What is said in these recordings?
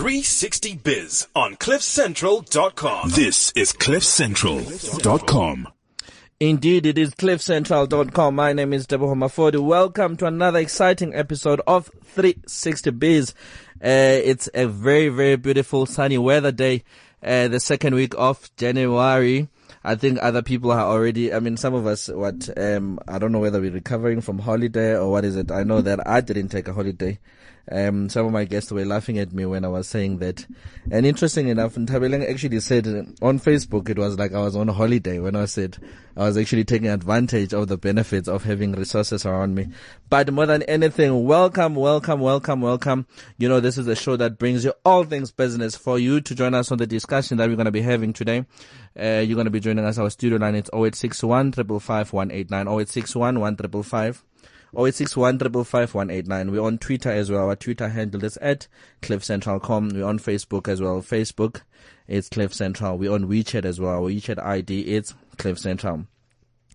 360biz on cliffcentral.com. This is cliffcentral.com. Indeed, it is cliffcentral.com. My name is Deborah Mafodi. Welcome to another exciting episode of 360 Biz. Uh, it's a very, very beautiful sunny weather day, uh, the second week of January. I think other people are already, I mean, some of us, what, um, I don't know whether we're recovering from holiday or what is it. I know that I didn't take a holiday. Um, some of my guests were laughing at me when I was saying that. And interesting enough, Ntabeleng actually said on Facebook, it was like I was on holiday when I said I was actually taking advantage of the benefits of having resources around me. But more than anything, welcome, welcome, welcome, welcome. You know, this is a show that brings you all things business for you to join us on the discussion that we're going to be having today. Uh, you're going to be joining us. Our studio line it's 0861 555 189 0861 1555 0861 189. We're on Twitter as well. Our Twitter handle is at cliffcentral.com. We're on Facebook as well. Facebook, it's Cliff Central. We're on WeChat as well. Our WeChat ID, is Cliff Central.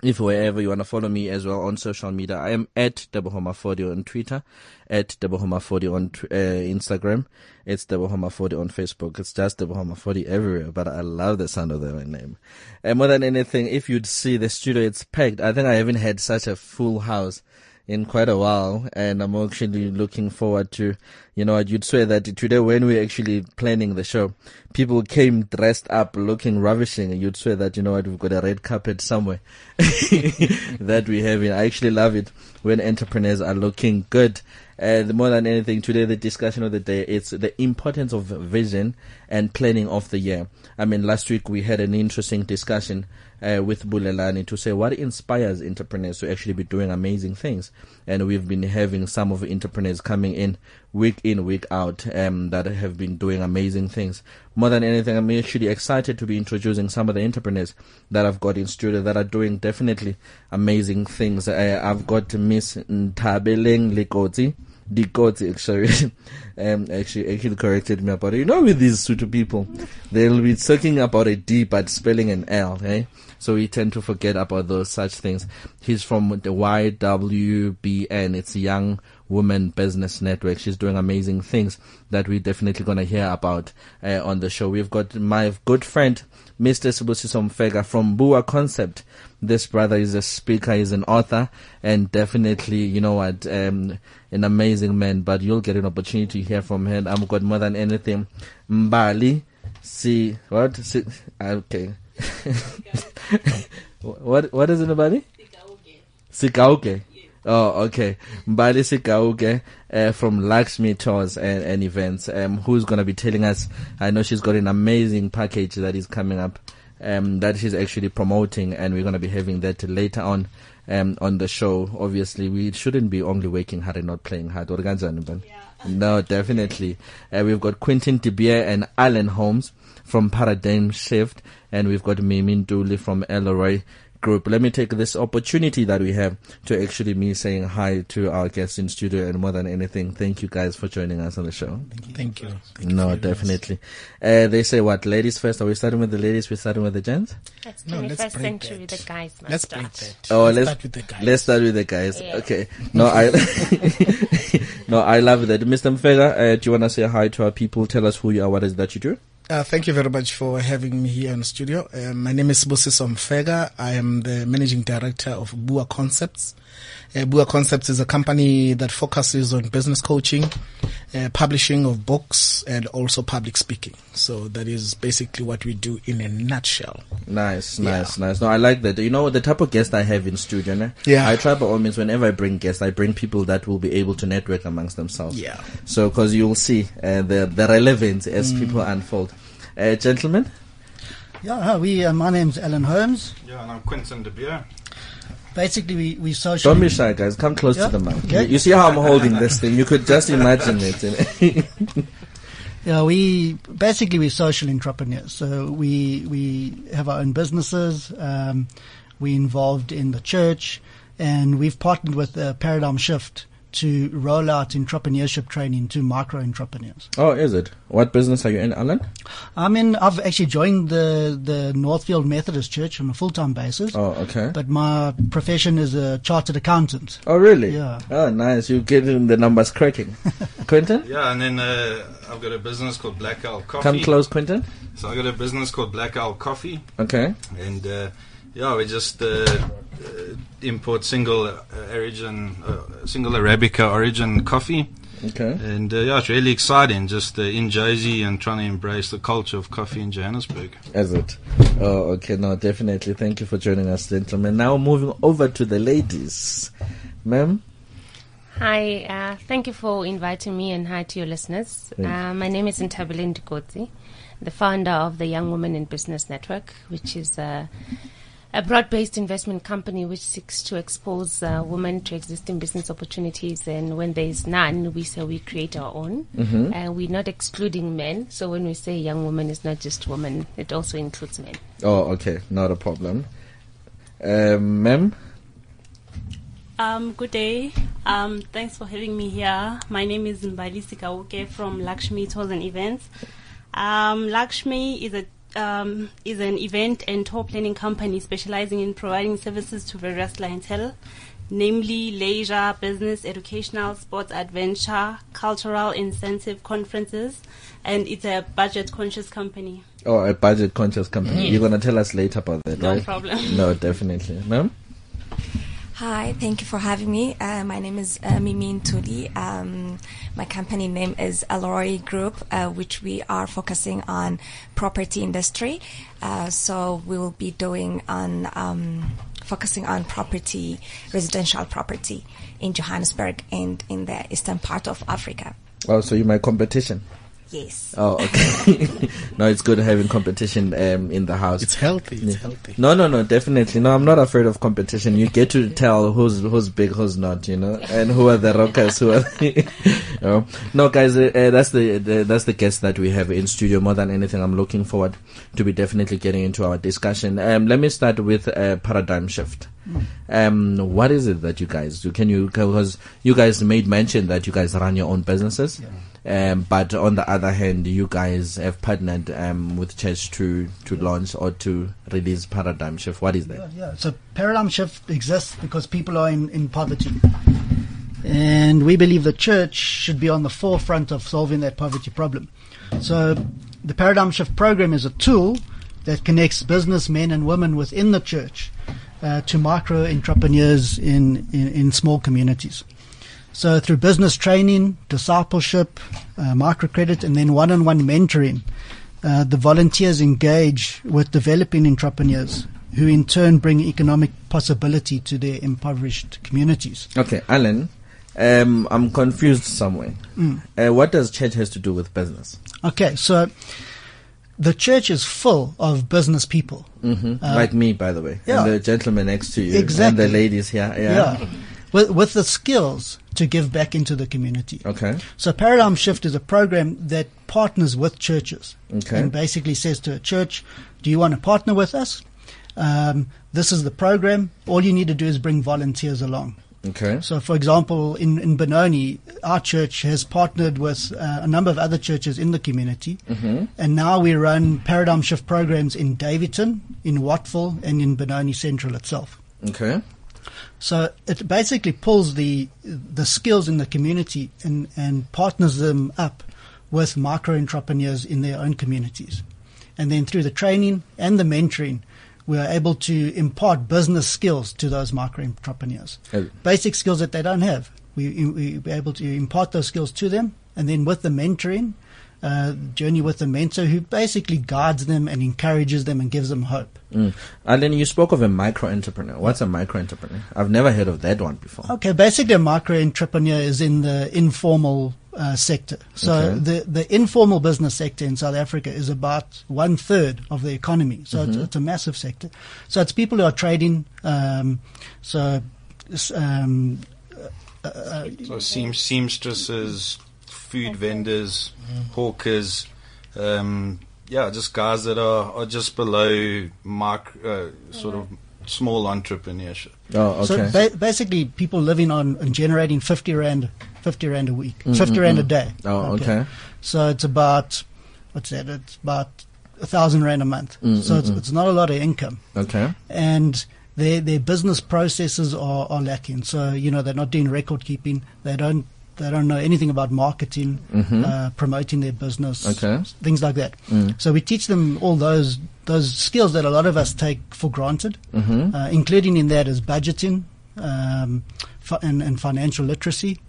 If wherever you want to follow me as well on social media, I am at Debohoma40 on Twitter, at Debohoma40 on uh, Instagram. It's Debohoma40 on Facebook. It's just Debohoma40 everywhere, but I love the sound of the name. And more than anything, if you'd see the studio, it's packed. I think I haven't had such a full house in quite a while, and I'm actually looking forward to, you know, you'd swear that today when we're actually planning the show, people came dressed up, looking ravishing, and you'd swear that, you know what, we've got a red carpet somewhere that we have. I actually love it when entrepreneurs are looking good. And more than anything, today the discussion of the day is the importance of vision and planning of the year. I mean, last week we had an interesting discussion uh, with Bulelani to say what inspires entrepreneurs to actually be doing amazing things. And we've been having some of the entrepreneurs coming in week in, week out, um, that have been doing amazing things. More than anything, I'm actually excited to be introducing some of the entrepreneurs that I've got in studio that are doing definitely amazing things. Uh, I've got Miss Ntabeleng Likoti. Dikoti actually, um, actually, actually corrected me about it. You know, with these Sotho people, they'll be talking about a D but spelling an L, eh? So we tend to forget about those such things. He's from the YWBN. It's Young Women Business Network. She's doing amazing things that we're definitely going to hear about uh, on the show. We've got my good friend, Mr. Sibusiso Mfeka from Bua Concept. This brother is a speaker, he's an author, and definitely, you know what, um, an amazing man. But you'll get an opportunity to hear from him. I'm got more than anything. Mbali, see, what? See, okay. what what is it about it? Sikauke. Oh, okay. Mbali Sikauke uh, from Lakshmi Tours and, and Events, um, who's going to be telling us, I know she's got an amazing package that is coming up, um, that she's actually promoting and we're going to be having that later on, um, on the show. Obviously, we shouldn't be only working hard and not playing hard. Yeah. No, definitely. Uh, we've got Quentin DeBeer and Alan Holmes from Paradigm Shift, and we've got Mimi Ntuli from Elroy Group. Let me take this opportunity that we have to actually me saying hi to our guests in studio, and more than anything, thank you guys for joining us on the show. Thank you. Thank you. no, you definitely. Uh, they say what? Ladies first. Are we starting with the ladies? We're starting with the gents. Let's no, let's century. The guys must let's start. That. Oh, let's, let's start with the guys. Let's start with the guys. Yeah. Okay. No, I. no, I love that. Mr. Mfeka, uh, do you want to say hi to our people? Tell us who you are. What is it that you do? Uh, thank you very much for having me here in the studio. Uh, my name is Busiso Mfeka. I am the managing director of Bua Concepts. Uh, Bua Concepts is a company that focuses on business coaching, uh, publishing of books, and also public speaking. So that is basically what we do in a nutshell. Nice, nice, yeah. nice. No, I like that. You know, the type of guest I have in studio, né? yeah. I try by all means, whenever I bring guests, I bring people that will be able to network amongst themselves. Yeah. So, cause you'll see uh, the, the relevance as mm. people unfold. Uh, gentlemen? Yeah, hi, we, uh, my name's Alan Holmes. Yeah, and I'm Quentin De Beer. Basically, we, we social. Don't be shy, guys. Come close yeah. to the mic. Yeah. You see how I'm holding this thing? You could just imagine it. yeah, we basically we're social entrepreneurs. So we we have our own businesses. Um, we involved in the church, and we've partnered with uh, Paradigm Shift to roll out entrepreneurship training to micro entrepreneurs. Oh, is it? What business are you in, Alan? I'm in. I've actually joined the the Northfield Methodist Church on a full time basis. Oh, okay. But my profession is a chartered accountant. Oh, really? Yeah. Oh, nice. You're getting the numbers cracking. Quentin? Yeah, and then uh, I've got a business called Black Owl Coffee. Come close, Quentin. So I've got a business called Black Owl Coffee, Okay. and uh, yeah, we just uh, uh, import single uh, origin, uh, single arabica origin coffee, Okay. and uh, yeah, it's really exciting. Just uh, in Jersey and trying to embrace the culture of coffee in Johannesburg. Is it? Oh, okay. No, definitely. Thank you for joining us, gentlemen. Now moving over to the ladies. Ma'am? Hi, uh, thank you for inviting me and hi to your listeners. You. Uh, my name is Ntabile Ndikotsi, the founder of the Young Women in Business Network, which is a, a broad-based investment company which seeks to expose uh, women to existing business opportunities. And when there is none, we say we create our own. And we're not excluding men. So when we say young women, it's not just women; it also includes men. Oh, okay. Not a problem. Um, ma'am? Um, good day. Um, thanks for having me here. My name is Mbali Sikauke from Lakshmi Tours and Events. Um, Lakshmi is a um, is an event and tour planning company specializing in providing services to various clientele, namely leisure, business, educational, sports, adventure, cultural, incentive, conferences, and it's a budget conscious company. Oh, a budget conscious company. You're going to tell us later about that, No right? problem. No, definitely. Ma'am? Hi, thank you for having me. Uh, my name is uh, Mimi Ntuli. Um, my company name is Alroy Group, uh, which we are focusing on property industry. Uh, so we will be doing on um, focusing on property, residential property in Johannesburg and in the eastern part of Africa. Oh, so you're my competition. Yes. Oh, okay. no, it's good having competition um, in the house. It's healthy. It's Yeah. healthy. No, no, no, definitely. No, I'm not afraid of competition. You get to tell who's who's big, who's not, you know, and who are the rockers, who are. you know. No, guys, uh, uh, that's the, the that's the guest that we have in studio. More than anything, I'm looking forward to be definitely getting into our discussion. Um, let me start with a paradigm shift. Um, what is it that you guys do? Can you because you guys made mention that you guys run your own businesses. Um, but on the other hand, you guys have partnered um, with church to to launch or to release Paradigm Shift. What is that? Yeah, so paradigm shift exists because people are in, in poverty. And we believe the church should be on the forefront of solving that poverty problem. So the paradigm shift program is a tool that connects businessmen and women within the church uh, to micro entrepreneurs in, in, in small communities. So through business training, discipleship, uh, microcredit, and then one-on-one mentoring, uh, the volunteers engage with developing entrepreneurs who in turn bring economic possibility to their impoverished communities. Okay, Alan, um, I'm confused somewhere. Mm. Uh, what does church has to do with business? Okay, so the church is full of business people. hmm Uh, like me, by the way, yeah. and the gentleman next to you, Exactly. and the ladies here. Yeah. Yeah. With, with the skills to give back into the community. Okay. So Paradigm Shift is a program that partners with churches Okay. and basically says to a church, do you want to partner with us? Um, this is the program. All you need to do is bring volunteers along. Okay. So, for example, in, in Benoni, our church has partnered with uh, a number of other churches in the community. Mm-hmm. And now we run Paradigm Shift programs in Daveyton, in Wattville, and in Benoni Central itself. Okay. So it basically pulls the the skills in the community and, and partners them up with micro entrepreneurs in their own communities. And then through the training and the mentoring, we are able to impart business skills to those micro entrepreneurs. Uh, Basic skills that they don't have. We, we, we're able to impart those skills to them. And then with the mentoring, uh, journey with a mentor who basically guides them and encourages them and gives them hope. Mm. Alan, you spoke of a micro entrepreneur. What's a micro entrepreneur? I've never heard of that one before. Okay, basically a micro entrepreneur is in the informal uh, sector. So Okay. the, the informal business sector in South Africa is about one third of the economy. So it's, it's a massive sector. So it's people who are trading. Um, so s- um, So seam, seamstresses, food vendors, hawkers, um, yeah, just guys that are, are just below mark, uh, sort of small entrepreneurship. Oh, okay. So ba- basically, people living on and generating 50 rand, 50 rand a week, 50 rand a day. oh, okay. So it's about, what's that? It's about a thousand rand a month. Mm, so it's, it's not a lot of income. Okay. And their, their business processes are, are lacking. So, you know, they're not doing record keeping. They don't, they don't know anything about marketing, uh, promoting their business, Mm-hmm. Okay. things like that. Mm. So we teach them all those, those skills that a lot of us take for granted, Mm-hmm. uh, including in that is budgeting, um, fi- and, and financial literacy.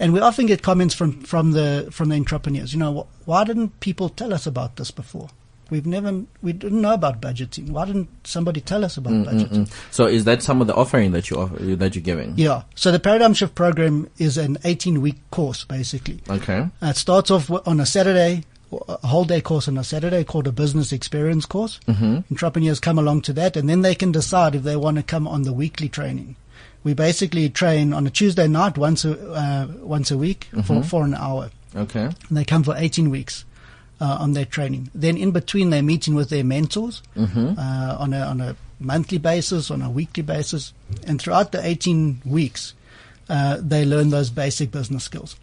And we often get comments from, from the from the entrepreneurs. You know, wh- why didn't people tell us about this before? We've never we didn't know about budgeting. Why didn't somebody tell us about budgeting? Mm. So is that some of the offering that you offer, that you're giving? Yeah. So the Paradigm Shift program is an 18 week course basically. Okay. Uh, it starts off on a Saturday, a whole day course on a Saturday called a business experience course. Mm-hmm. Entrepreneurs come along to that, and then they can decide if they want to come on the weekly training. We basically train on a Tuesday night once a uh, once a week for for an hour. Okay. And they come for 18 weeks uh, on their training. Then in between, they're meeting with their mentors uh, on a on a monthly basis, on a weekly basis, and throughout the 18 weeks, uh, they learn those basic business skills.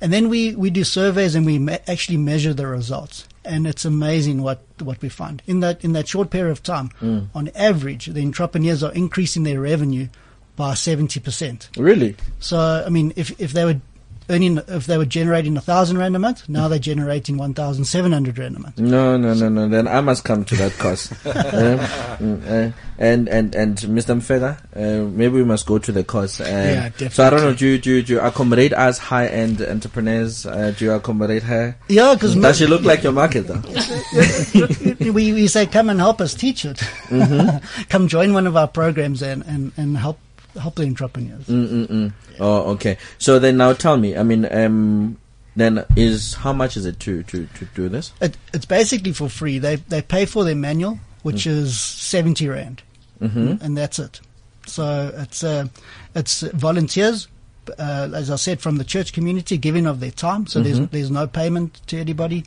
And then we, we do surveys and we actually measure the results. And it's amazing what, what we find. In that, in that short period of time, on average, the entrepreneurs are increasing their revenue by 70%. Really? So, I mean, if, if they were earning, if they were generating a thousand rand a month, now they're generating 1,700 rand a month. No, no, no, no. Then I must come to that course. Um, mm, uh, and and and Mr. Mfega, uh, maybe we must go to the course. Uh, Yeah, So I don't know. Do you, do you, do you accommodate us high end entrepreneurs? Uh, do you accommodate her? Yeah, because Does she look like your market though? we, we say, come and help us teach it. Mm-hmm. come join one of our programs and, and, and help help the entrepreneurs. Mm-mm-mm. Oh, okay. So then now tell me. I mean, um, then is how much is it to to to do this? It, it's basically for free. They they pay for their manual, which Mm. is seventy rand, Mm-hmm. and that's it. So it's uh, it's volunteers, uh, as I said, from the church community, giving of their time. So Mm-hmm. there's there's no payment to anybody.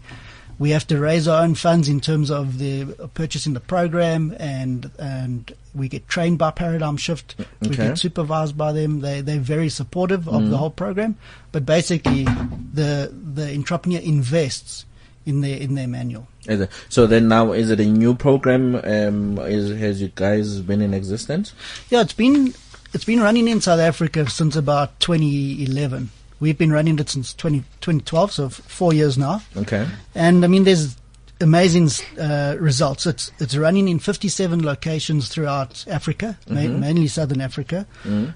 We have to raise our own funds in terms of the purchasing the program, and and we get trained by Paradigm Shift. We Okay. get supervised by them. They they're very supportive of the whole program. But basically, the the entrepreneur invests in their in their manual. So then now is it a new program? Um, is has you guys been in existence? Yeah, it's been it's been running in South Africa since about 2011. We've been running it since 20, 2012, so four years now. Okay. And I mean, there's amazing uh, results. It's it's running in 57 locations throughout Africa, ma- mainly Southern Africa.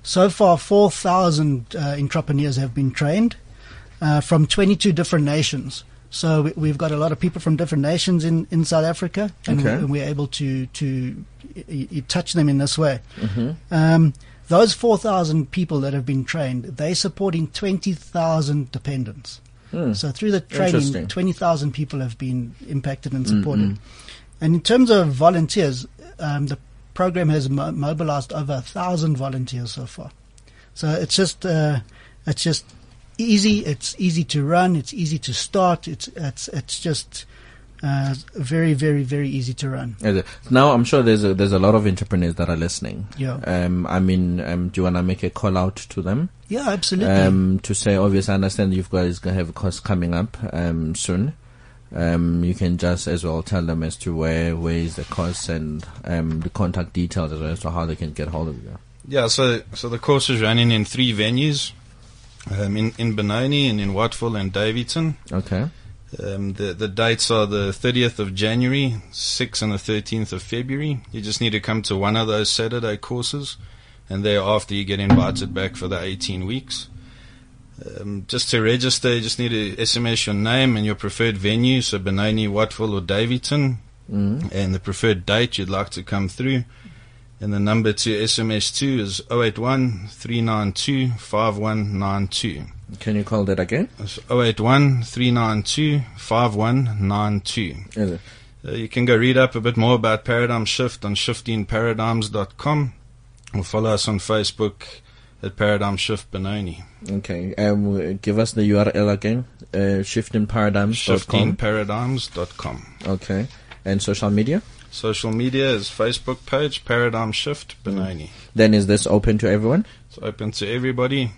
So far, 4,000 uh, entrepreneurs have been trained uh, from 22 different nations. So we, we've got a lot of people from different nations in, in South Africa, and, Okay. we, and we're able to to y- y- touch them in this way. Um, those 4,000 people that have been trained, they're supporting 20,000 dependents. So through the training, 20,000 people have been impacted and supported. And in terms of volunteers, um, the program has mo- mobilized over a thousand volunteers so far. So it's just, uh, it's just easy. It's easy to run. It's easy to start. It's, it's, it's just, uh, very, very, very easy to run. Now I'm sure there's a, there's a lot of entrepreneurs that are listening. Yeah. Um, I mean, um, do you wanna make a call out to them? Yeah, absolutely. Um, to say, obviously, I understand you guys gonna have a course coming up um soon. Um, you can just as well tell them as to where where is the course and um the contact details as well as to how they can get hold of you. Yeah, so so the course is running in three venues, um, in in Benoni and in Wattville and Daveyton. Okay. Um, the the dates are the 30th of January, 6th and the 13th of February. You just need to come to one of those Saturday courses, and thereafter you get invited back for the 18 weeks. Um, just to register, you just need to SMS your name and your preferred venue, so Benoni, Wattville, or Daveyton, Mm. and the preferred date you'd like to come through. And the number to SMS to is 081 392 5192. Can you call that again? It's 081 392 5192. Is it? Uh, you can go read up a bit more about Paradigm Shift on shiftingparadigms.com or follow us on Facebook at Paradigm Shift Benoni. Okay. Um, give us the URL again. Uh, shiftingparadigms.com. Shiftingparadigms.com. Okay. And social media? Social media is Facebook page, Paradigm Shift Benoni. Then is this open to everyone? It's open to everybody.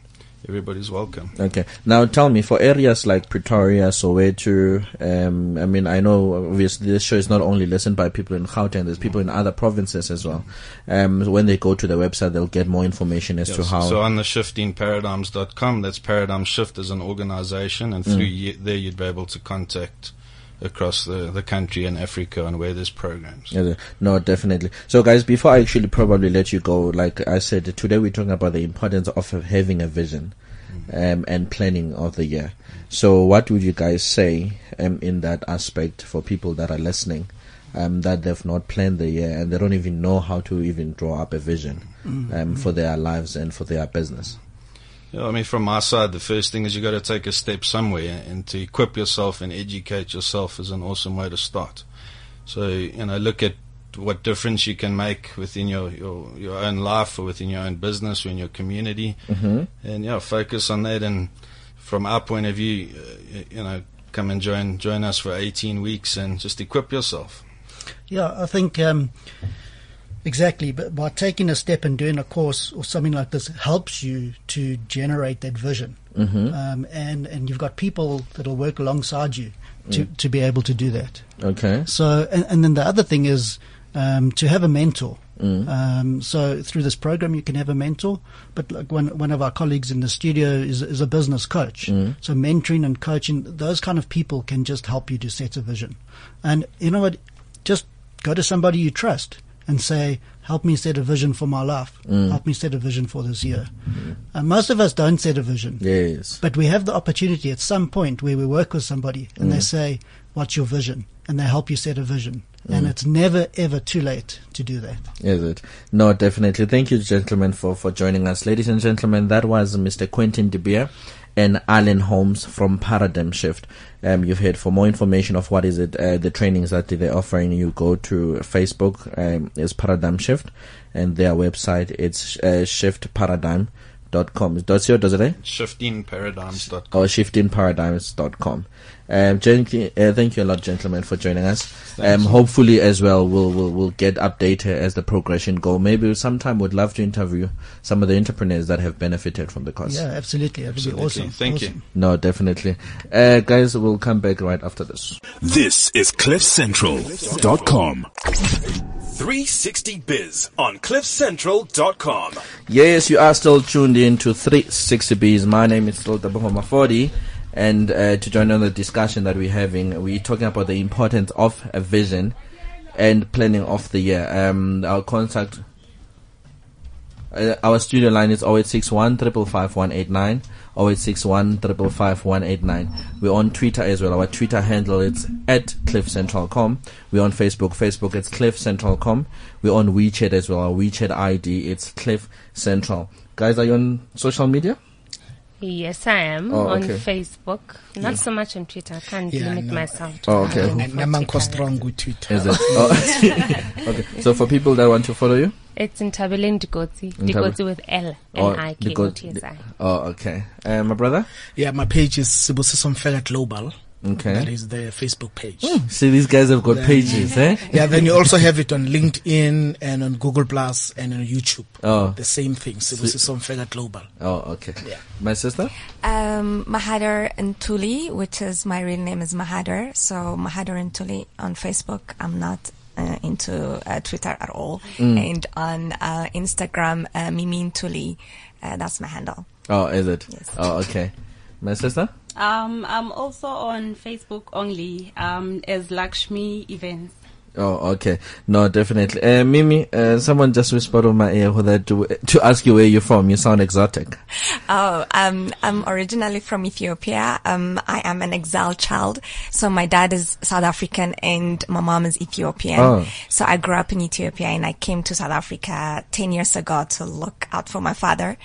Everybody's welcome. Okay. Now tell me, for areas like Pretoria, Soweto, um, I mean, I know obviously this show is not only listened by people in Gauteng, there's people in other provinces as well. Um, when they go to the website, they'll get more information as to how. So on the shiftingparadigms.com, that's Paradigm Shift as an organization, and through Mm. ye- there you'd be able to contact across the, the country and Africa on where there's programs. Yeah, No, definitely. So, guys, before I actually probably let you go, like I said, today we're talking about the importance of having a vision um, and planning of the year. So, what would you guys say um, in that aspect for people that are listening? Um, that they've not planned the year and they don't even know how to even draw up a vision um, for their lives and for their business. Yeah, I mean, from my side, the first thing is you got to take a step somewhere, and to equip yourself and educate yourself is an awesome way to start. So, you know, look at what difference you can make within your, your, your own life or within your own business or in your community. Mm-hmm. And, yeah, focus on that. And from our point of view, uh, you know, come and join, join us for 18 weeks and just equip yourself. Yeah, I think um, exactly. But by taking a step and doing a course or something like this helps you to generate that vision, Mm-hmm. um, and and you've got people that'll work alongside you to to be able to do that. Okay. So, and, and then the other thing is um, to have a mentor. Mm. Um, so through this program, you can have a mentor. But like one one of our colleagues in the studio is is a business coach. Mm. So mentoring and coaching, those kind of people can just help you to set a vision. And you know what? Just go to somebody you trust and say, "Help me set a vision for my life. Mm. Help me set a vision for this year." And most of us don't set a vision. Yes. But we have the opportunity at some point where we work with somebody and they mm. say, What's your vision? And they help you set a vision. Mm. And it's never, ever too late to do that. Is it? No, definitely. Thank you, gentlemen, for, for joining us. Ladies and gentlemen, that was Mr. Quentin De Beer and Alan Holmes from Paradigm Shift. Um, you've heard for more information of what is it, uh, the trainings that they're offering, you go to Facebook, um, is Paradigm Shift, and their website, it's, uh, shiftparadigm.com. Does your, does it, eh? Shiftingparadigms.com. or shiftingparadigms.com. Um, gently, uh, thank you a lot, gentlemen, for joining us. Um, hopefully, as well, we'll, we'll we'll get updated as the progression go. Maybe sometime we'd love to interview some of the entrepreneurs that have benefited from the course. Yeah, absolutely. That would be Absolutely. awesome. Thank you. No, definitely. Uh, guys, we'll come back right after this. This is CliffCentral.com. 360 Biz on CliffCentral.com. Yes, you are still tuned in to 360 Biz. My name is still Dabahoma 40. And uh, to join on the discussion that we're having, we're talking about the importance of a vision and planning of the year. Um, our contact, uh, our studio line is 0861 555 0861 555 We're on Twitter as well. Our Twitter handle is at cliffcentral.com. We're on Facebook. Facebook, it's cliffcentral.com. We're on WeChat as well. Our WeChat ID, it's cliffcentral. Guys, are you on social media? Yes, I am Oh, on okay. Facebook. Not so much on Twitter. I can't Yeah, limit no. myself to Oh, okay. having And for Namanko strong with Twitter. Is it? Oh. okay. So for people that want to follow you? It's in Tabelin Dikotsi. Ntabe- Dikotsi with L. Oh, N-I-K-O-T-S-I. Dikot- Oh, okay. Uh, my brother? Yeah, my page is Sibusiso Mfela Global. Okay. That is the Facebook page. See, these guys have got Then- pages, eh? Yeah, then you also have it on LinkedIn and on Google Plus and on YouTube. Oh. The same thing, Sibusiso Mfela Global. Oh, okay. Yeah. My sister? Um, Mahadar Ntuli, which is my real name is Mahadar. So Mahadar Ntuli on Facebook. I'm not uh, into uh, Twitter at all, and on uh, Instagram, uh, Mimi Ntuli. Uh, that's my handle. Oh, is it? Yes. Oh, okay. My sister? Um, I'm also on Facebook only um, as Lakshmi Events. Oh, okay. No, definitely. Uh, Mimi, uh, someone just whispered on my ear who that to, to ask you where you're from. You sound exotic. Oh, um, I'm originally from Ethiopia. Um, I am an exiled child. So my dad is South African and my mom is Ethiopian. Oh. So I grew up in Ethiopia and I came to South Africa 10 years ago to look out for my father.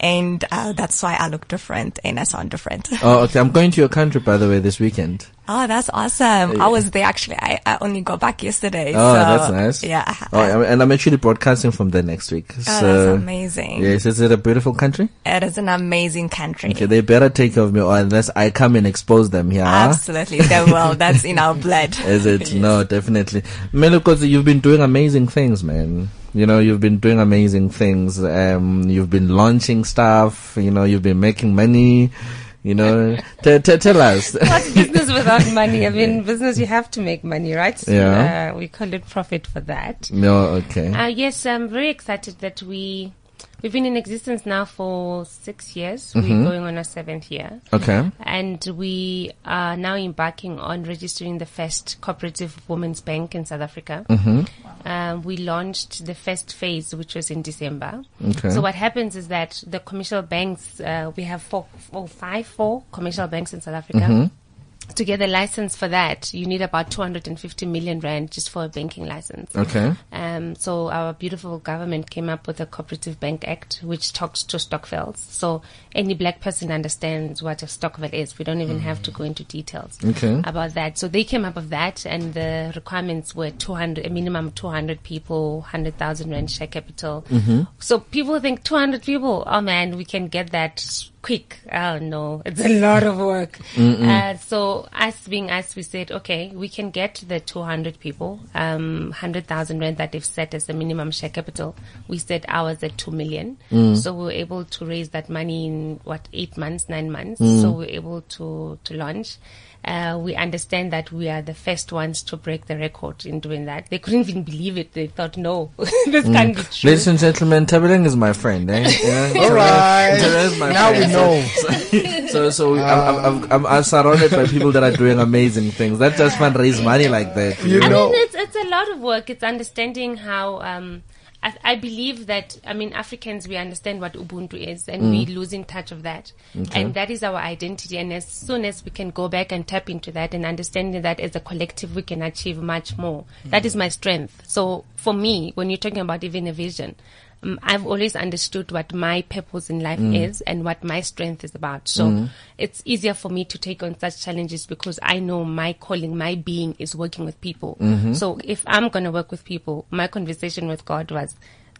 And, uh, that's why I look different and I sound different. Oh, okay. I'm going to your country, by the way, this weekend. Oh, that's awesome. I was there actually. I, I only got back yesterday. Oh, so, that's nice. Yeah. Oh, and I'm actually broadcasting from there next week. Oh, so, that's amazing. Yes, is it a beautiful country? It is an amazing country. Okay, they better take care of me, or unless I come and expose them here. Absolutely. They will. That's in our blood. Is it? No, definitely. Man, because you've been doing amazing things, man. You know, you've been doing amazing things. Um, you've been launching stuff. You know, you've been making money. You know, t- t- tell us. What's business without money? I mean, business you have to make money, right? Yeah. Uh, we call it profit for that. no, okay. Uh, yes, I'm very excited that we we've been in existence now for six years. Mm-hmm. We're going on our seventh year, Okay. and we are now embarking on registering the first cooperative women's bank in South Africa. Mm-hmm. Um, we launched the first phase, which was in December. Okay. So what happens is that the commercial banks, uh, we have four, four, five, four commercial banks in South Africa. Mm-hmm. To get a license for that, you need about 250 million rand just for a banking license. Okay. Um, so our beautiful government came up with a Cooperative Bank Act, which talks to Stokvels. So any black person understands what a Stokvel is. We don't even have to go into details Okay. about that. So they came up with that, and the requirements were 200, a minimum 200 people, 100,000 rand share capital. So people think 200 people, oh man, we can get that quick. Oh no, it's a lot of work. Uh, so us being us, we said, okay, we can get the 200 people, um, 100,000 rand that they've set as the minimum share capital. We set ours at 2 million. So we were able to raise that money in what, eight months, nine months. So we were able to, to launch. Uh, we understand that we are the first ones to break the record in doing that. They couldn't even believe it. They thought, no, this can't be true. Ladies and gentlemen, Tabeling is my friend, eh? Yeah, All right. Tabeling is my Now we know. So, so I'm, I'm, I'm, I'm surrounded by people that are doing amazing things. That just fundraise money like that. You I know, mean, it's it's a lot of work. It's understanding how. Um, I, I believe that I mean Africans we understand what Ubuntu is, and mm. we lose in touch of that, and that is our identity. And as soon as we can go back and tap into that and understanding that as a collective we can achieve much more. That mm. is my strength. So for me, when you're talking about even a vision. Um, I've always understood what my purpose in life is and what my strength is about. So it's easier for me to take on such challenges because I know my calling, my being is working with people. So if I'm going to work with people, my conversation with God was,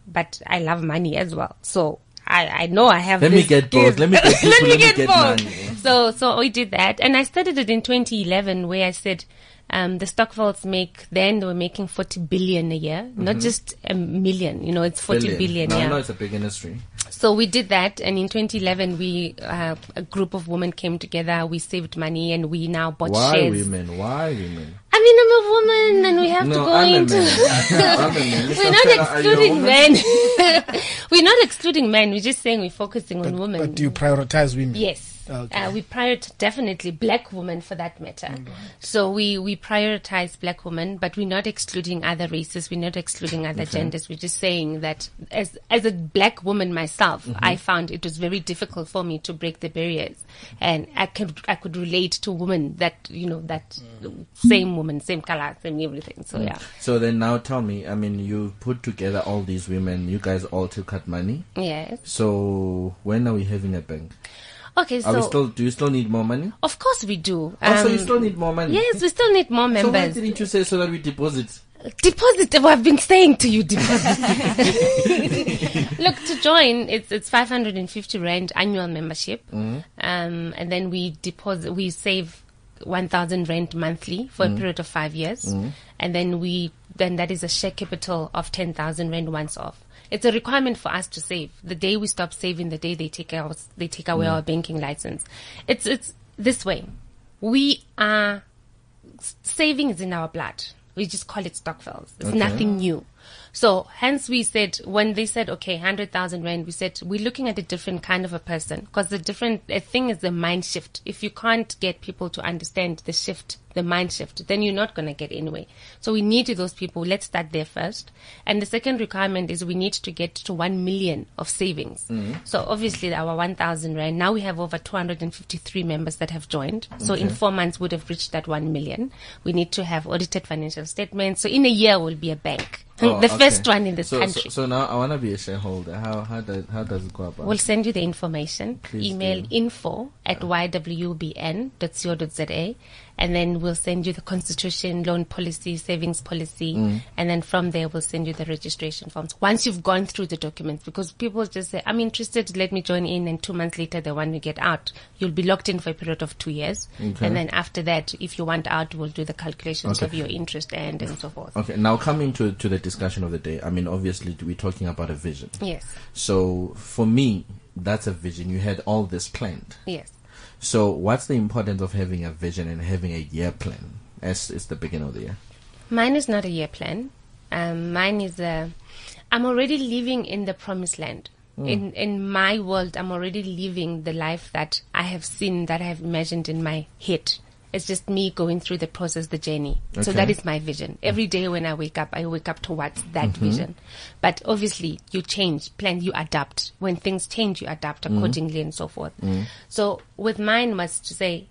but I love money as well. So I, I know I have Let me get both. Let me get people. let me get, get both. money. So, so we did that, and I started it in 2011, where I said, um, the Stokvels make then they were making 40 billion a year, not just a million. You know, it's 40 billion. No, yeah. no, it's a big industry. So we did that, and in 2011, we uh, a group of women came together. We saved money, and we now bought Why shares. women? Why women? I mean, I'm a woman, and we have to go I'm into. a man. We're not Fela, are you a excluding men. We're not excluding men. We're just saying we're focusing on women. but do you prioritize women? Yes. Okay. Uh, we prioritize definitely black women for that matter. So we, we prioritize black women, but we're not excluding other races. We're not excluding other genders. We're just saying that as, as a black woman myself, Mm-hmm. I found it was very difficult for me to break the barriers. And I could, I could relate to women that, you know, that Mm. same woman, same color, same everything. So yeah. So then now tell me, I mean, you put together all these women, you guys all took out money. Yes. So when are we having a bank? Okay. Are we So still, do you still need more money? of course we do. oh, so you Um, still need more money? Yes, we still need more So why members. didn't you say so that we deposit? deposit Well, i've been saying to you deposit look to join it's it's 550 rand annual membership um and then we deposit we save 1000 rand monthly for a period of 5 years and then we then that is a share capital of 10000 rand once off it's a requirement for us to save the day we stop saving the day they take our they take away mm. our banking license it's it's this way we are saving is in our blood. We just call it Stokvels. It's nothing new. So hence we said, when they said, okay, 100,000 Rand, we said, we're looking at a different kind of a person because the different a thing is the mind shift. If you can't get people to understand the shift, the mind shift, then you're not going to get anywhere. So we need those people. Let's start there first. And the second requirement is we need to get to 1 million of savings. Mm-hmm. So obviously our 1,000 Rand, now we have over 253 members that have joined. So in four months would have reached that 1 million. We need to have audited financial statements. So in a year we'll be a bank. Oh, the okay. first one in this so, country. So, so now I want to be a shareholder. How how does how does it go about? We'll send you the information. Please Email do. info at ywbn.co.za and then we'll send you the constitution, loan policy, savings policy, Mm. and then from there we'll send you the registration forms. Once you've gone through the documents, because people just say, I'm interested, let me join in, and two months later they want to get out. You'll be locked in for a period of two years. Okay. And then after that, if you want out, we'll do the calculations Okay. of your interest and, and so forth. Okay, now coming to to the discussion of the day. I mean, obviously, we're talking about a vision. Yes. So for me, that's a vision. You had all this planned. Yes. So what's the importance of having a vision and having a year plan as it's the beginning of the year? Mine is not a year plan. Um, mine is a. I'm already living in the promised land. In in my world, I'm already living the life that I have seen, that I have imagined in my head. It's just me going through the process, the journey. So that is my vision. Every day when I wake up, I wake up towards that mm-hmm. vision. But obviously, you change, plan, you adapt. When things change, you adapt mm-hmm. accordingly and so forth. Mm. So with mine was to say,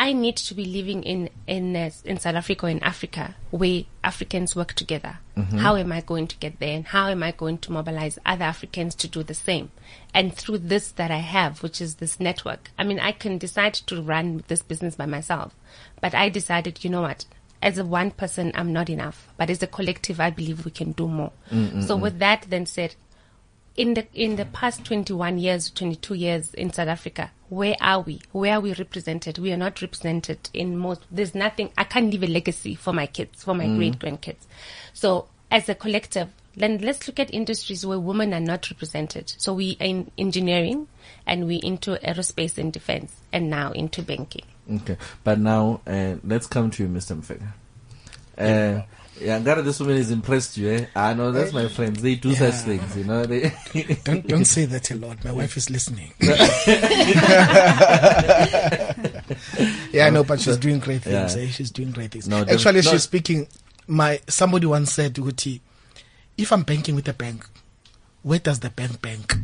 I need to be living in in uh, in South Africa or in Africa where Africans work together. How am I going to get there, and how am I going to mobilize other Africans to do the same? And through this that I have, which is this network, I mean, I can decide to run this business by myself, but I decided, you know what? As a one person, I'm not enough, but as a collective, I believe we can do more. So with that, then said, in the in the past 21 years 22 years in south africa where are we? Where are we represented? We are not represented in most there's nothing i can't leave a legacy for my kids for my great grandkids so as a collective then let's look at industries where women are not represented. So we are in engineering and we into aerospace and defense and now into banking. Okay, but now uh, let's come to you, Mr. Mfega. Uh, yeah, Ngara, this woman has impressed you. Eh? I know that's my friends. They do such things, you know. They Don't don't say that a lot. My wife is listening. yeah, I know, but she's doing great things. Yeah. Eh? She's doing great things. No, Actually, no. she's speaking. My somebody once said, "Uti, if I'm banking with a bank, where does the bank bank?"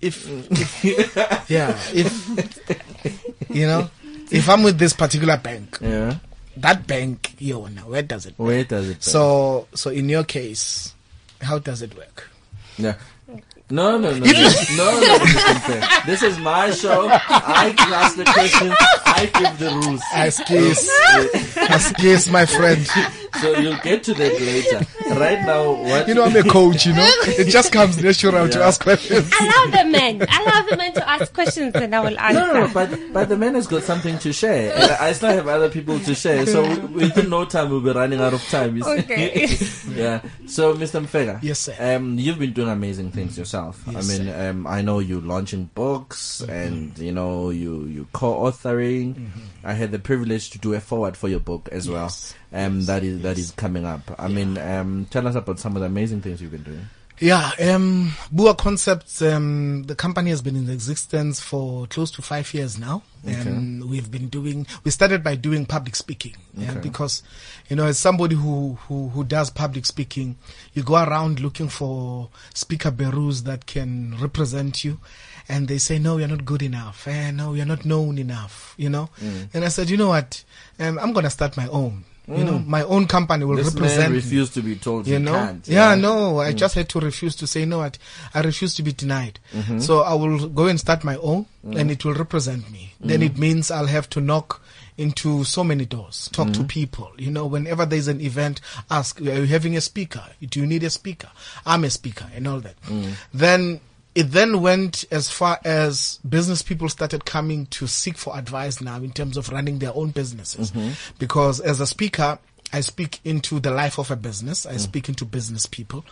If, if yeah, if you know, if I'm with this particular bank, yeah. That bank, yo, now where does it? Where does it? So, so in your case, how does it work? Yeah. No, no, no, no, no, no. Mfega. This is my show. I can ask the questions. I give the rules. Ask yes, ask yes, my friend. So you'll get to that later. Right now, what You know, I'm a coach. You know, it just comes natural to ask questions. allow the men allow the men to ask questions and i will answer No, no, no, but but the man has got something to share, and I still have other people to share. So within no time, we'll be running out of time. you see. Okay. yeah. So, Mr. Mfega. Yes, sir. Um, you've been doing amazing things yourself. Yes, I mean, um, I know you launching books, and you know you you co-authoring. I had the privilege to do a forward for your book as well. Um, that is that is coming up. I mean, um, tell us about some of the amazing things you've been doing. Yeah, um, Bua Concepts, um, the company has been in existence for close to five years now. And we've been doing, we started by doing public speaking. Yeah, Okay. because, you know, as somebody who, who, who does public speaking, you go around looking for speaker bureaus that can represent you. And they say, no, you're not good enough. Eh, no, you're not known enough, you know? Mm. And I said, you know what? Um, I'm going to start my own. You know, mm. my own company will Mm. This represent man me refused to be told you know? can't. yeah no i mm. just had to refuse to say no what i refuse to be denied. Mm-hmm. So i will go and start my own mm. and it will represent me. Then it means i'll have to knock into so many doors talk to people. You know whenever there's an event ask are you having a speaker? Do you need a speaker? I'm a speaker and all that. Then it then went as far as business people started coming to seek for advice now in terms of running their own businesses. Mm-hmm. Because as a speaker, I speak into the life of a business. I mm. speak into business people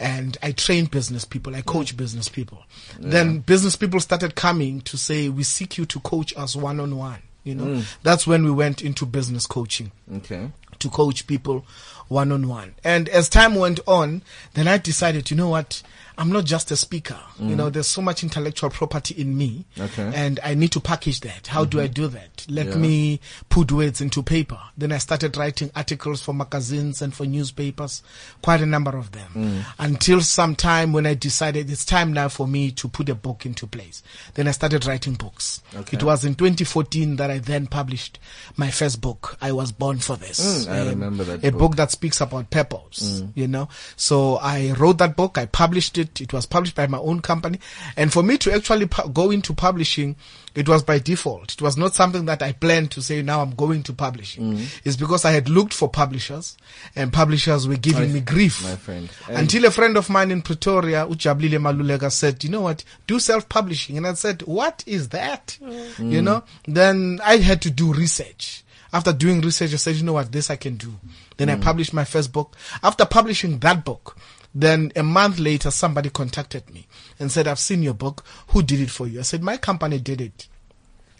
and I train business people. I coach business people. Then business people started coming to say, we seek you to coach us one on one. You know, mm. that's when we went into business coaching Okay. to coach people one on one. And as time went on, then I decided, you know what? I'm not just a speaker. You know, there's so much intellectual property in me. Okay. And I need to package that. How do I do that? Let Yeah. me put words into paper. Then I started writing articles for magazines and for newspapers, quite a number of them. Until some time when I decided it's time now for me to put a book into place. Then I started writing books. Okay. It was in 2014 that I then published my first book. I was born for this. Mm, I Um, remember that A book. book that speaks about purpose, you know. So I wrote that book, I published it, it. It was published by my own company. And for me to actually pu- go into publishing, it was by default. It was not something that I planned to say, now I'm going to publishing. Mm-hmm. It's because I had looked for publishers and publishers were giving me grief. my friend. Until a friend of mine in Pretoria, Ujabulile Malulega said, you know what, do self-publishing. And I said, what is that? Mm-hmm. You know, then I had to do research. After doing research, I said, you know what, this I can do. Then I mm. published my first book. After publishing that book, then a month later, somebody contacted me and said, I've seen your book. Who did it for you? I said, my company did it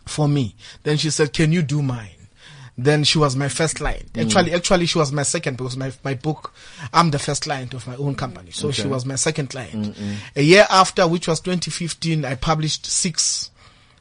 for me. Then she said, can you do mine? Then she was my first client. Mm. Actually, actually, she was my second because my, my book, I'm the first client of my own company. So she was my second client. A year after, which was 2015, I published six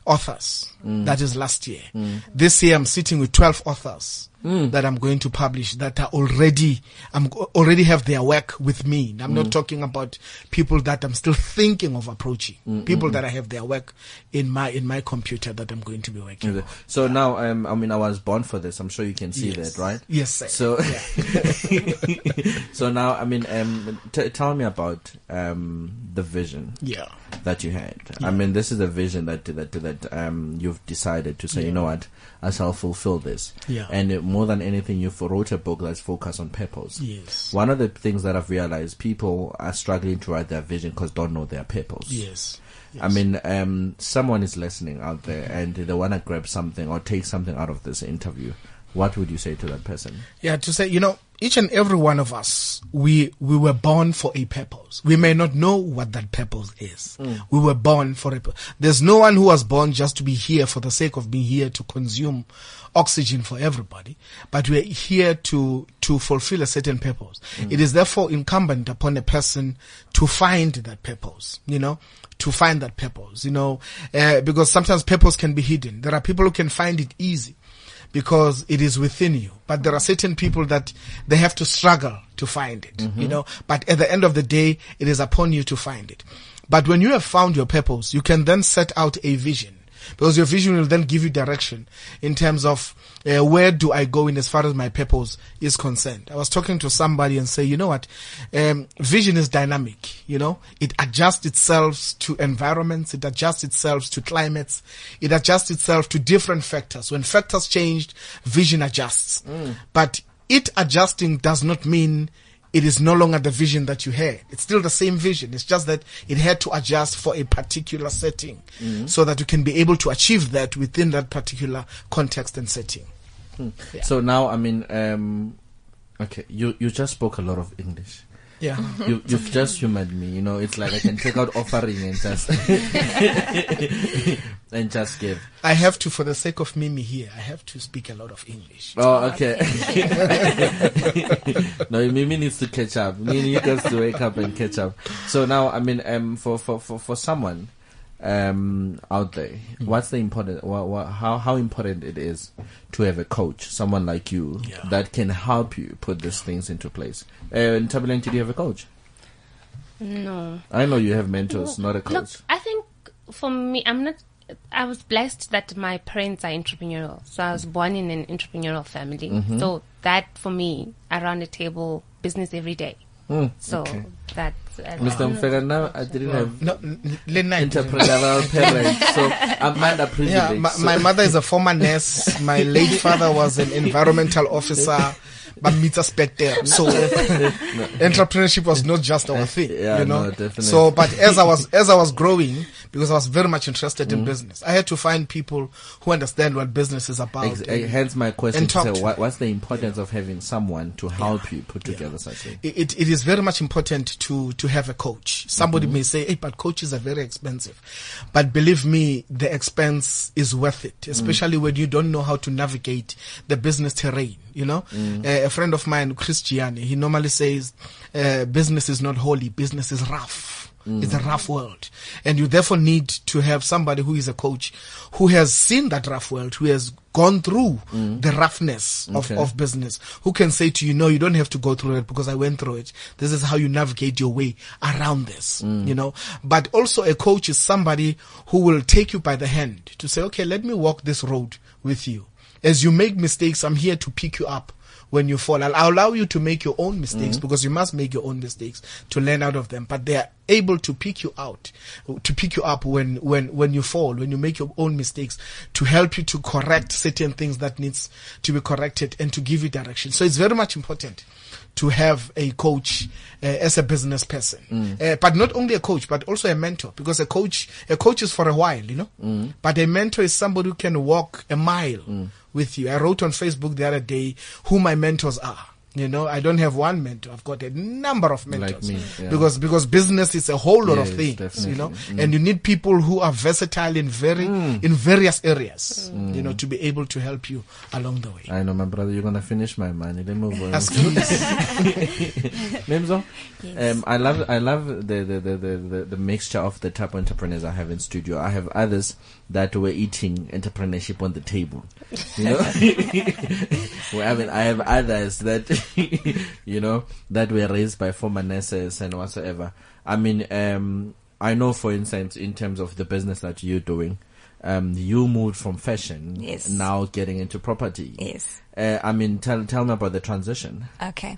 authors. Mm. That is last year. Mm. This year, I'm sitting with 12 authors that I'm going to publish that are already, I'm already have their work with me. I'm not talking about people that I'm still thinking of approaching. People that I have their work in my, in my computer that I'm going to be working on. So now, um, I mean, I was born for this. I'm sure you can see Yes. that, right? Yes, sir. So, so now, I mean, um, t- tell me about um the vision Yeah. that you had. I mean, this is a vision that that that um you've decided to say, you know what, I shall fulfill this. Yeah. And uh, more than anything, you've wrote a book that's focused on purpose. Yes. One of the things that I've realized, people are struggling to write their vision because don't know their purpose. Yes. I mean, um, someone is listening out there and they want to grab something or take something out of this interview. What would you say to that person? Yeah, to say, you know, each and every one of us, we, we were born for a purpose. We may not know what that purpose is. We were born for a, pu- there's no one who was born just to be here for the sake of being here to consume oxygen for everybody, but we're here to, to fulfill a certain purpose. It is therefore incumbent upon a person to find that purpose, you know, to find that purpose, you know, uh, because sometimes purpose can be hidden. There are people who can find it easy because it is within you. But there are certain people that they have to struggle to find it, you mm-hmm. know. But at the end of the day, it is upon you to find it. But when you have found your purpose, you can then set out a vision because your vision will then give you direction in terms of uh, where do I go in as far as my purpose is concerned. I was talking to somebody and say, you know what, um, vision is dynamic. You know, it adjusts itself to environments, it adjusts itself to climates, it adjusts itself to different factors. When factors change, vision adjusts. But it adjusting does not mean it is no longer the vision that you had. It's still the same vision. It's just that it had to adjust for a particular setting so that you can be able to achieve that within that particular context and setting. So now, I mean, um, okay, you, you just spoke a lot of English. Yeah. You, you've just humored me. You know, it's like I can take out offering and just and just give. I have to, for the sake of Mimi here, I have to speak a lot of English. Oh, okay. no, Mimi needs to catch up. Mimi needs to wake up and catch up. So now, I mean, um, for for for, for someone um out there, what's the important? What, what, how how important it is to have a coach, someone like you, Yeah. that can help you put these things into place. Uh, Tabilanti, do you have a coach? No. I know you have mentors, not a coach. Look, I think for me, I'm not. I was blessed that my parents are entrepreneurial. So I was born in an entrepreneurial family. Mm-hmm. So that for me, around the table, business every day. Hmm, So okay. that's. Uh, Mr. Mfega, now I didn't have No, n- n- Lena, entrepreneurial parents, so I'm underprivileged. Yeah, my, so- my mother is a former nurse. My late father was an environmental officer, but meets a specter. So entrepreneurship was not just our thing, Yeah, you know. no, definitely. So, but as I was as I was growing, because I was very much interested in mm-hmm. business, I had to find people who understand what business is about. Ex- And hence my question and to say, what, what's the importance of having someone to help you put together such a it, it- it is very much important to to have a coach. Somebody mm-hmm. may say, "Hey, but coaches are very expensive," but believe me, the expense is worth it, especially mm. when you don't know how to navigate the business terrain. You know, uh, a friend of mine, Christiane, he normally says, uh, "Business is not holy. Business is rough." It's a rough world. And you therefore need to have somebody who is a coach who has seen that rough world, who has gone through the roughness of, Okay. of business, who can say to you, no, you don't have to go through it because I went through it. This is how you navigate your way around this, you know. But also a coach is somebody who will take you by the hand to say, okay, let me walk this road with you. As you make mistakes, I'm here to pick you up when you fall. I'll allow you to make your own mistakes because you must make your own mistakes to learn out of them. But they are able to pick you out, to pick you up when, when, when you fall, when you make your own mistakes, to help you to correct certain things that needs to be corrected and to give you direction. So it's very much important to have a coach uh, as a business person, uh, but not only a coach, but also a mentor. Because a coach, a coach is for a while, you know, but a mentor is somebody who can walk a mile with you. I wrote on Facebook the other day who my mentors are. You know, I don't have one mentor. I've got a number of mentors me, yeah. because because business is a whole lot of things, definitely. you know, and you need people who are versatile in very Mm. in various areas, you know, to be able to help you along the way. I know, my brother. You're gonna finish my money. Let me move on. That's good. Memzo, Yes. um, I love I love the the, the, the, the the mixture of the type of entrepreneurs I have in studio. I have others that were eating entrepreneurship on the table. You know, I mean, I have others that you know that were raised by former nurses and whatsoever. I mean, um, I know, for instance, in terms of the business that you're doing. Um, you moved from fashion, Yes. now getting into property. Yes. Uh, I mean, tell tell me about the transition. Okay.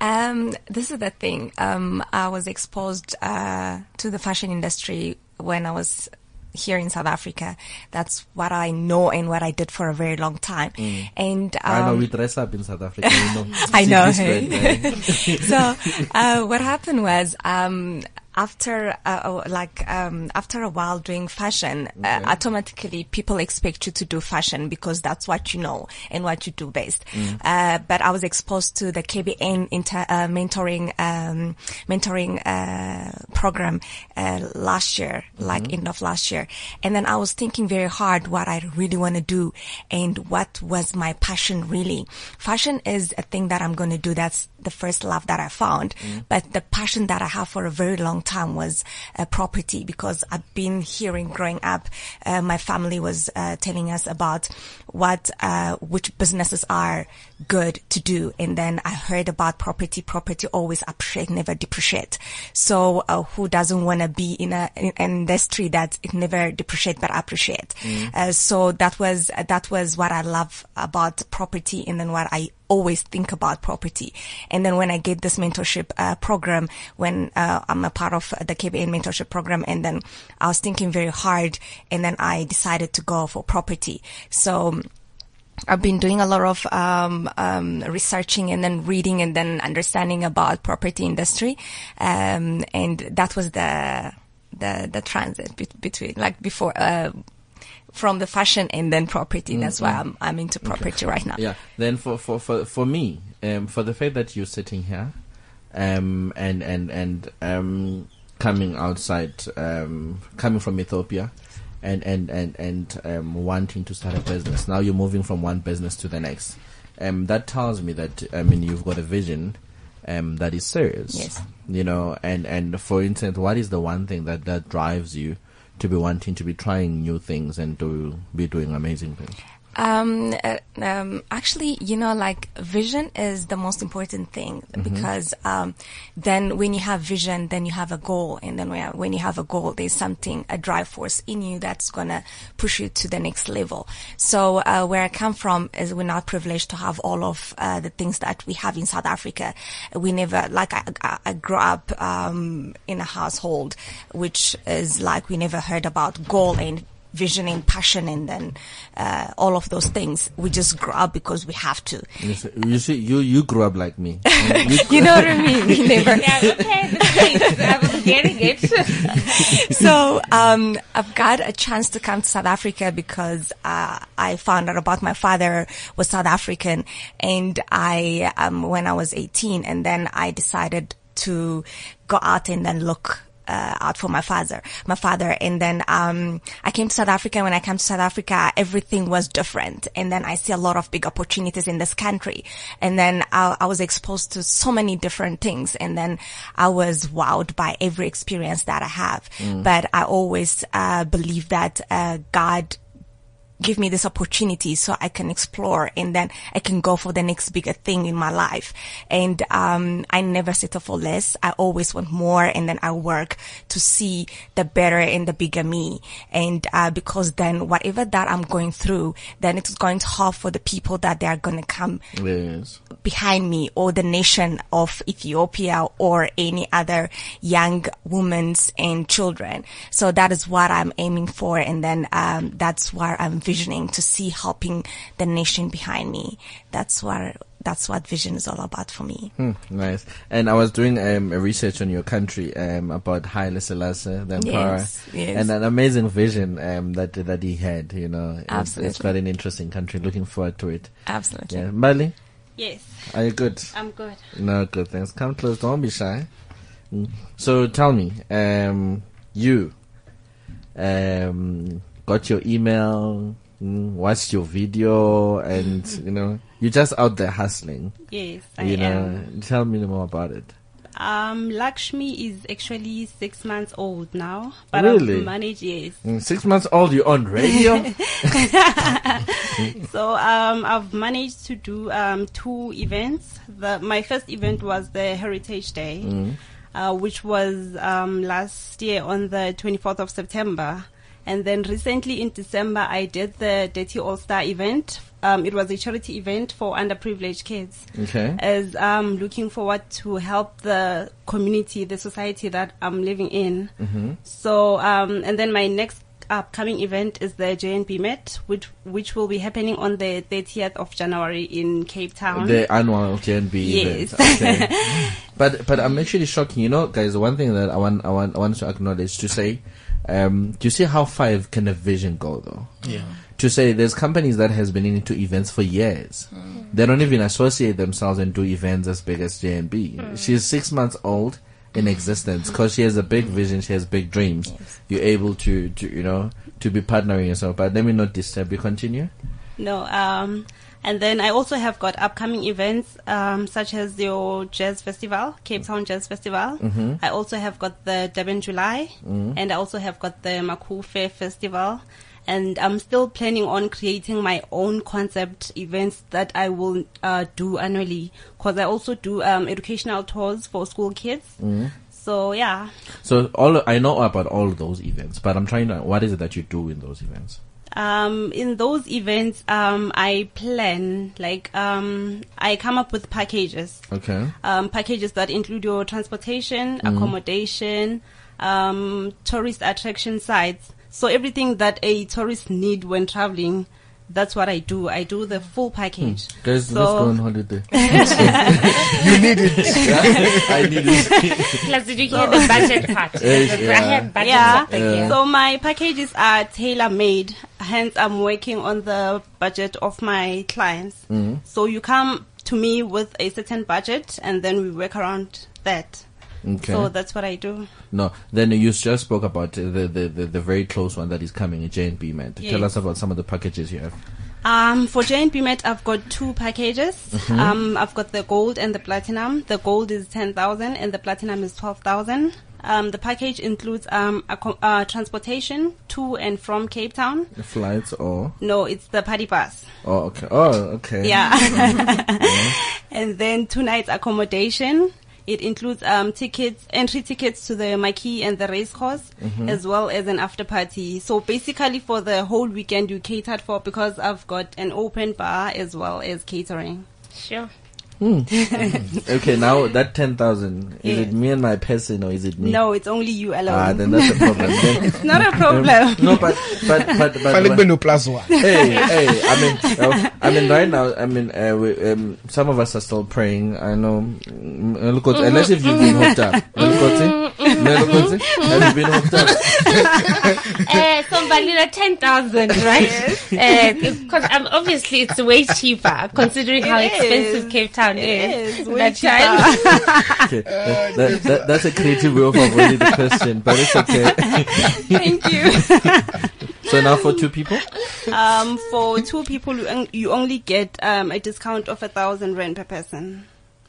Um, this is the thing. Um, I was exposed uh, to the fashion industry when I was here in South Africa. That's what I know and what I did for a very long time. And um, I know we dress up in South Africa. You know, I know, hey? right? so uh, what happened was um, after uh, uh, like um, after a while doing fashion, uh, automatically people expect you to do fashion because that's what you know and what you do best. Uh, but I was exposed to the KBN inter- uh, mentoring um, mentoring uh, program uh, last year, like end of last year, and then I was thinking very hard what I really want to do and what was my passion really. Fashion is a thing that I'm going to do. That's the first love that I found. But the passion that I have for a very long time was uh, property because I've been hearing growing up. Uh, my family was uh, telling us about what uh, which businesses are good to do, and then I heard about property. Property always appreciate, never depreciate. So uh, who doesn't want to be in a in an industry that it never depreciate but appreciate? Uh, so that was that was what I love about property, and then what I always think about property. And then when I get this mentorship uh, program, when uh, I'm a part of the KBN mentorship program, and then I was thinking very hard, and then I decided to go for property. So. I've been doing a lot of um, um, researching and then reading and then understanding about property industry, um, and that was the the the transit be- between like before uh, from the fashion and then property. That's why I'm I'm into property right now. Yeah. Then for for for for me, um, for the fact that you're sitting here, um, and and and um, coming outside, um, coming from Ethiopia, and and and and um, wanting to start a business. Now you're moving from one business to the next. Um, that tells me that I mean you've got a vision. Um, that is serious. Yes. You know, and and for instance, what is the one thing that that drives you to be wanting to be trying new things and to be doing amazing things? Um, uh, um, actually, you know, like vision is the most important thing because um, then when you have vision, then you have a goal, and then when, when you have a goal, there's something, a drive force in you that's gonna push you to the next level. So uh, where I come from is we're not privileged to have all of uh, the things that we have in South Africa. We never, like I, I, I grew up um, in a household which is like we never heard about goal and vision and passion and then uh, all of those things. We just grow up because we have to. You see, you see, you you grew up like me. You- You know what I mean? We never. Yeah, okay, thanks. I was getting it. so um, I've got a chance to come to South Africa because uh, I found out about my father was South African, and I um, when I was 18, and then I decided to go out and then look. Uh, out for my father, my father, and then um, I came to South Africa. When I came to South Africa, everything was different, and then I see a lot of big opportunities in this country, and then I, I was exposed to so many different things, and then I was wowed by every experience that I have. But I always uh, believe that uh, God give me this opportunity so I can explore and then I can go for the next bigger thing in my life. And, um, I never settle for less. I always want more and then I work to see the better and the bigger me. And, uh, because then whatever that I'm going through, then it's going to help for the people that they are going to come Yes. behind me or the nation of Ethiopia or any other young women and children. So that is what I'm aiming for. And then, um, that's what I'm visioning to see helping the nation behind me. That's what, that's what vision is all about for me. Hmm, nice. And I was doing um, a research on your country um, about Haile Selassie, the emperor, Yes, yes. and an amazing vision um, that that he had. You know, It's- it's quite an interesting country. Looking forward to it. Absolutely. Yeah, Mali, Yes, are you good? I'm good. No, good. Thanks. Come close. Don't be shy. Mm. So tell me, um, you um, got your email, mm, watched your video, and you know you're just out there hustling. Yes, I you know, am. tell me more about it. Um, Lakshmi is actually six months old now, but Really? I've managed. Yes, Mm, Six months old, you're on radio. so um, I've managed to do um, two events. The my first event was the Heritage Day, uh, which was um, last year on the 24th of September. And then recently in December, I did the Dirty All Star event. Um, it was a charity event for underprivileged kids. okay. As I'm looking forward to help the community, the society that I'm living in. Mm-hmm. So, um, and then my next upcoming event is the J&B Met, which which will be happening on the 30th of January in Cape Town. The annual J&B Yes. event. Okay. but but I'm actually shocking. You know, guys, one thing that I want I want I want to acknowledge to say, um, do you see how far can a vision go though? Yeah. To say there's companies that has been into events for years. They don't even associate themselves and do events as big as J&B. She's six months old in existence because she has a big vision. She has big dreams. You're able to, to you know to be partnering yourself. But let me not disturb you. Continue. No, um, and then I also have got upcoming events um, such as your Jazz Festival, Cape Town Jazz Festival. I also have got the Durban July, and I also have got the Maku Fair Festival. And I'm still planning on creating my own concept events that I will uh, do annually because I also do um, educational tours for school kids. So yeah, So all I know about all those events, but I'm trying to. What is it that you do in those events? Um, in those events, um, I plan, like, um, I come up with packages. Okay. Um, packages that include your transportation, accommodation, um, tourist attraction sites. So everything that a tourist need when traveling, that's what I do. I do the full package. Guys, So- let's go on holiday. You need it. I need it. Plus, did you hear the budget part? Yes, I yeah. had budget Yeah. something. So my packages are tailor made. Hence, I'm working on the budget of my clients. Mm-hmm. So you come to me with a certain budget, and then we work around that. Okay. So that's what I do. no, then you just spoke about the, the, the, the very close one that is coming, a J&B Met. Tell Yes. us about some of the packages you have. Um, for J&B Met, I've got two packages. Mm-hmm. Um, I've got the gold and the platinum. The gold is 10,000 and the platinum is 12,000. Um, the package includes um, acco- uh, transportation to and from Cape Town. The flights or No, it's the party pass. oh okay oh okay Yeah. and then two nights accommodation. It includes um, tickets, entry tickets to the marquee and the race course, as well as an after party. So basically, for the whole weekend, you catered for because I've got an open bar as well as catering. Sure. okay now that ten thousand is Yes. it me and my person or is it me? No, it's only you alone. Ah, then that's a problem. Then, it's not a problem. no, but but but but. Fanele kube no plus one. hey, hey, I mean, uh, I mean, right now, I mean, uh, we, um, some of us are still praying. I know, mm, uh, look, unless if you've been hooked up. Look, Look, have you been hooked up? Uh, so Valina, 10,000, right? Because um, obviously it's way cheaper considering how It expensive. Cape Town It is. is way That time. Okay, that, that, that, that's a creative way of avoiding the question, but it's okay. Thank you. so now for two people, um, for two people, you, you only get um, a discount of a thousand rand per person.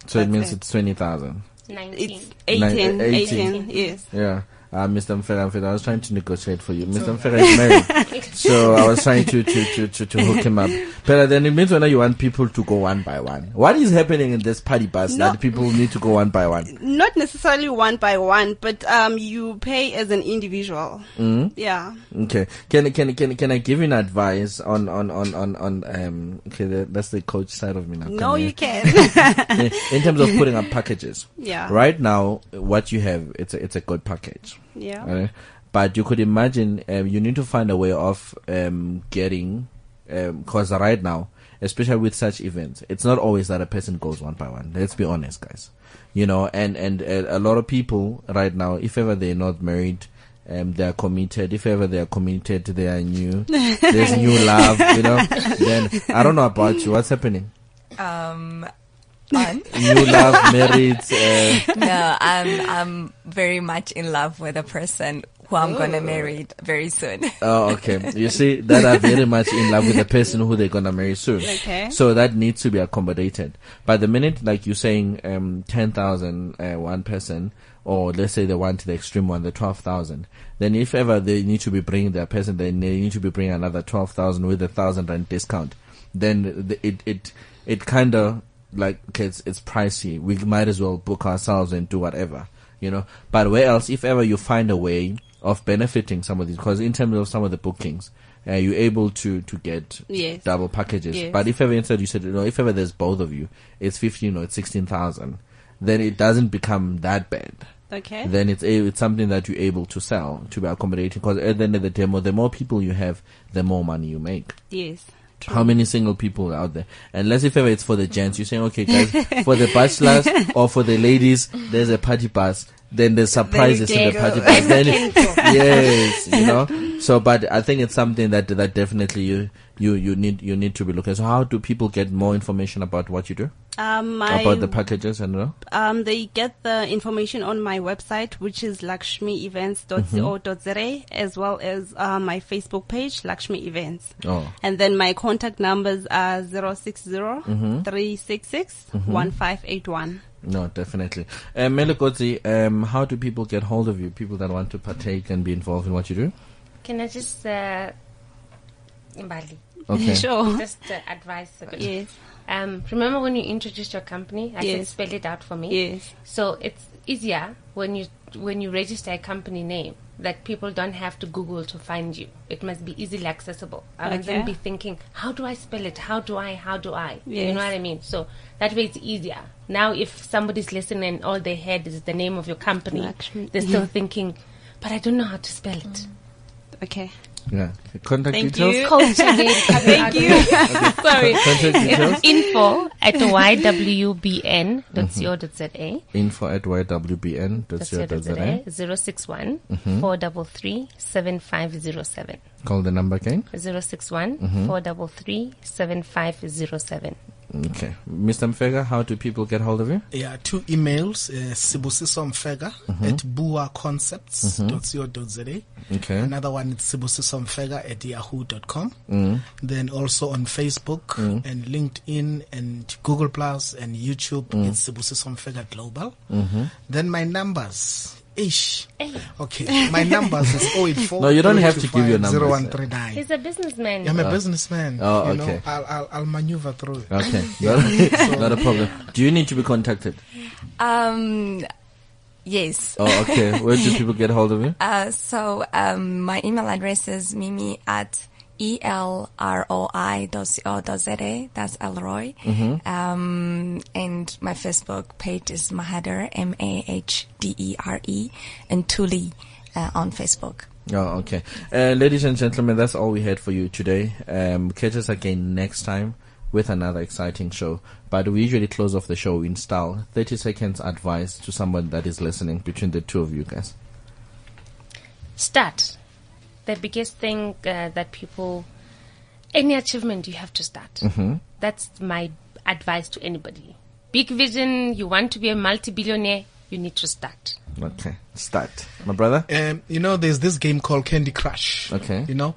so it means it. it's twenty thousand. 19. It's 18, Nine- uh, 18. 18, yes. Yeah. Uh, Mr. Mfera, Mfera, I was trying to negotiate for you. Mr. Mfera is married. so I was trying to, to, to, to, to hook him up. But then it means when you want people to go one by one. What is happening in this party bus No. that people need to go one by one? Not necessarily one by one, but um, you pay as an individual. Mm? Yeah. Okay. Can can can can I give you an advice on on on on on um? Okay, that- that's the coach side of me now. No, you can. in, in terms of putting up packages. Yeah. Right now, what you have, it's a, it's a good package. Yeah. Right? But you could imagine um, you need to find a way of um, getting, because right now, especially with such events, it's not always that a person goes one by one. Let's be honest, guys. You know, and and uh, a lot of people right now, if ever they're not married. Um, they are committed. If ever they are committed, they are new. There's new love, you know. Then I don't know about you. What's happening? Um, fun. New love, married. Uh, no, I'm I'm very much in love with a person who I'm gonna marry very soon. Oh, okay. You see, that are very much in love with the person who they're gonna marry soon. Okay. So that needs to be accommodated. By the minute, like you're saying, um, 10,000, uh, one person, or let's say the one to the extreme one, the 12,000, then if ever they need to be bringing their person, then they need to be bringing another 12,000 with a thousand rand discount. Then the, it, it, it kinda, like, okay, it's, it's pricey. We might as well book ourselves and do whatever, you know. But where else, if ever you find a way of benefiting some of these, because in terms of some of the bookings, uh, you're able to, to get Yes. double packages. Yes. But if ever instead you said, you know, if ever there's both of you, it's 15 or it's 16,000, then it doesn't become that bad. Okay. Then it's a, it's something that you're able to sell to be accommodating because at the end of the demo, the more people you have, the more money you make. Yes. True. How many single people are out there? And Unless if ever it's for the gents, you're saying, okay, guys, for the bachelors or for the ladies, there's a party bus. Then there's surprises in the party bus. Then yes, you know. So, but I think it's something that that definitely you you you need you need to be looking. So, how do people get more information about what you do? Um, about the packages and all? um, they get the information on my website, which is lakshmievents.co.za, as well as uh, my Facebook page, Lakshmi Events. Oh. And then my contact numbers are 060 Mm-hmm. 366 1581. No, definitely. Um, Melikotsi, um, how do people get hold of you? People that want to partake and be involved in what you do? Can I just, uh, Bali? Okay. Sure. just uh, advise a bit? Yes. Um, remember when you introduced your company? I said Yes. spell it out for me. Yes. So it's easier when you when you register a company name that people don't have to Google to find you. It must be easily accessible. I would then Okay. be thinking, how do I spell it? How do I? How do I? You know what I mean? So that way it's easier. Now, if somebody's listening and all they heard is the name of your company, they're still thinking, but I don't know how to spell it. Okay. Yeah. Contact Thank details? you. Culture really coming out Thank you. Sorry. Contact details? Info at ywbn.co.za. Info at ywbn.co.za. 061 Mm-hmm. 433 7507. Call the number again. 061 Mm-hmm. 433 7507. Okay. Mr. Mfega, how do people get hold of you? Yeah, two emails, uh, Sibusiso Mfega Mm-hmm. at buaconcepts.co.za. Okay. Another one is Sibusiso Mfega at yahoo.com. Mm. Then also on Facebook and LinkedIn and Google Plus and YouTube, Mm. it's Sibusiso Mfega Global. Mm-hmm. Then my numbers. Ish. Okay. My numbers is 084 No, you don't have to give your numbers. 0139. He's a businessman. I'm a businessman. Oh, you okay. Know, I'll, I'll, I'll maneuver through it. Okay. Not, not a problem. Do you need to be contacted? Um, yes. Oh, okay. Where do people get hold of you? Uh, so um, my email address is mimi at E elroi dot co dot za. That's Elroy. Um, and my Facebook page is Mahadere, M A H D E R E, Ntuli uh, on Facebook. Oh, okay. Uh, ladies and gentlemen, that's all we had for you today. Um, catch us again next time with another exciting show. But we usually close off the show in style. 30 seconds advice to someone that is listening between the two of you guys. Start. The biggest thing uh, that people, any achievement, you have to start. Mm-hmm. That's my advice to anybody. Big vision, you want to be a multi billionaire, you need to start. Okay. Start. My brother? Um, you know, there's this game called Candy Crush. Okay. You know,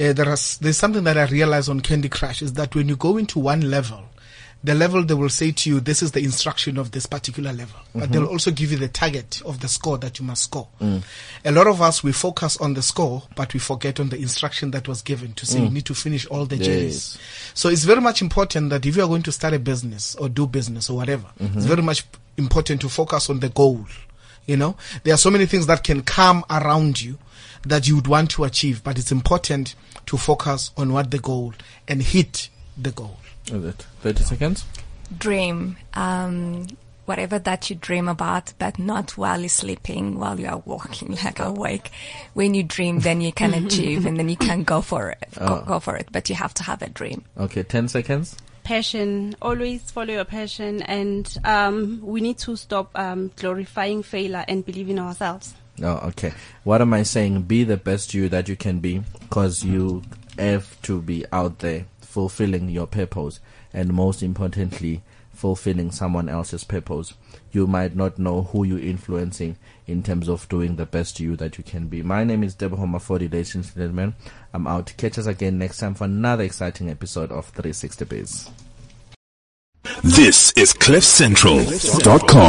uh, there is there's something that I realized on Candy Crush is that when you go into one level, the level they will say to you, this is the instruction of this particular level. But mm-hmm. they'll also give you the target of the score that you must score. Mm. A lot of us, we focus on the score, but we forget on the instruction that was given to say you mm. need to finish all the Yes. J's. So it's very much important that if you are going to start a business or do business or whatever, it's mm-hmm. very much important to focus on the goal. You know, there are so many things that can come around you that you would want to achieve, but it's important to focus on what the goal and hit the goal. Is it 30 seconds? Dream. Um, whatever that you dream about, but not while you're sleeping, while you are walking, like awake. When you dream, then you can achieve and then you can go for it. Go, go for it. But you have to have a dream. Okay, 10 seconds. Passion. Always follow your passion, and um, we need to stop um, glorifying failure and believe in ourselves. Oh, okay. What am I saying? Be the best you that you can be because you have to be out there fulfilling your purpose and most importantly, fulfilling someone else's purpose. You might not know who you're influencing in terms of doing the best you that you can be. My name is Deborah Homafodi, ladies and gentlemen. I'm out. Catch us again next time for another exciting episode of 360 Biz. This is CliffCentral.com.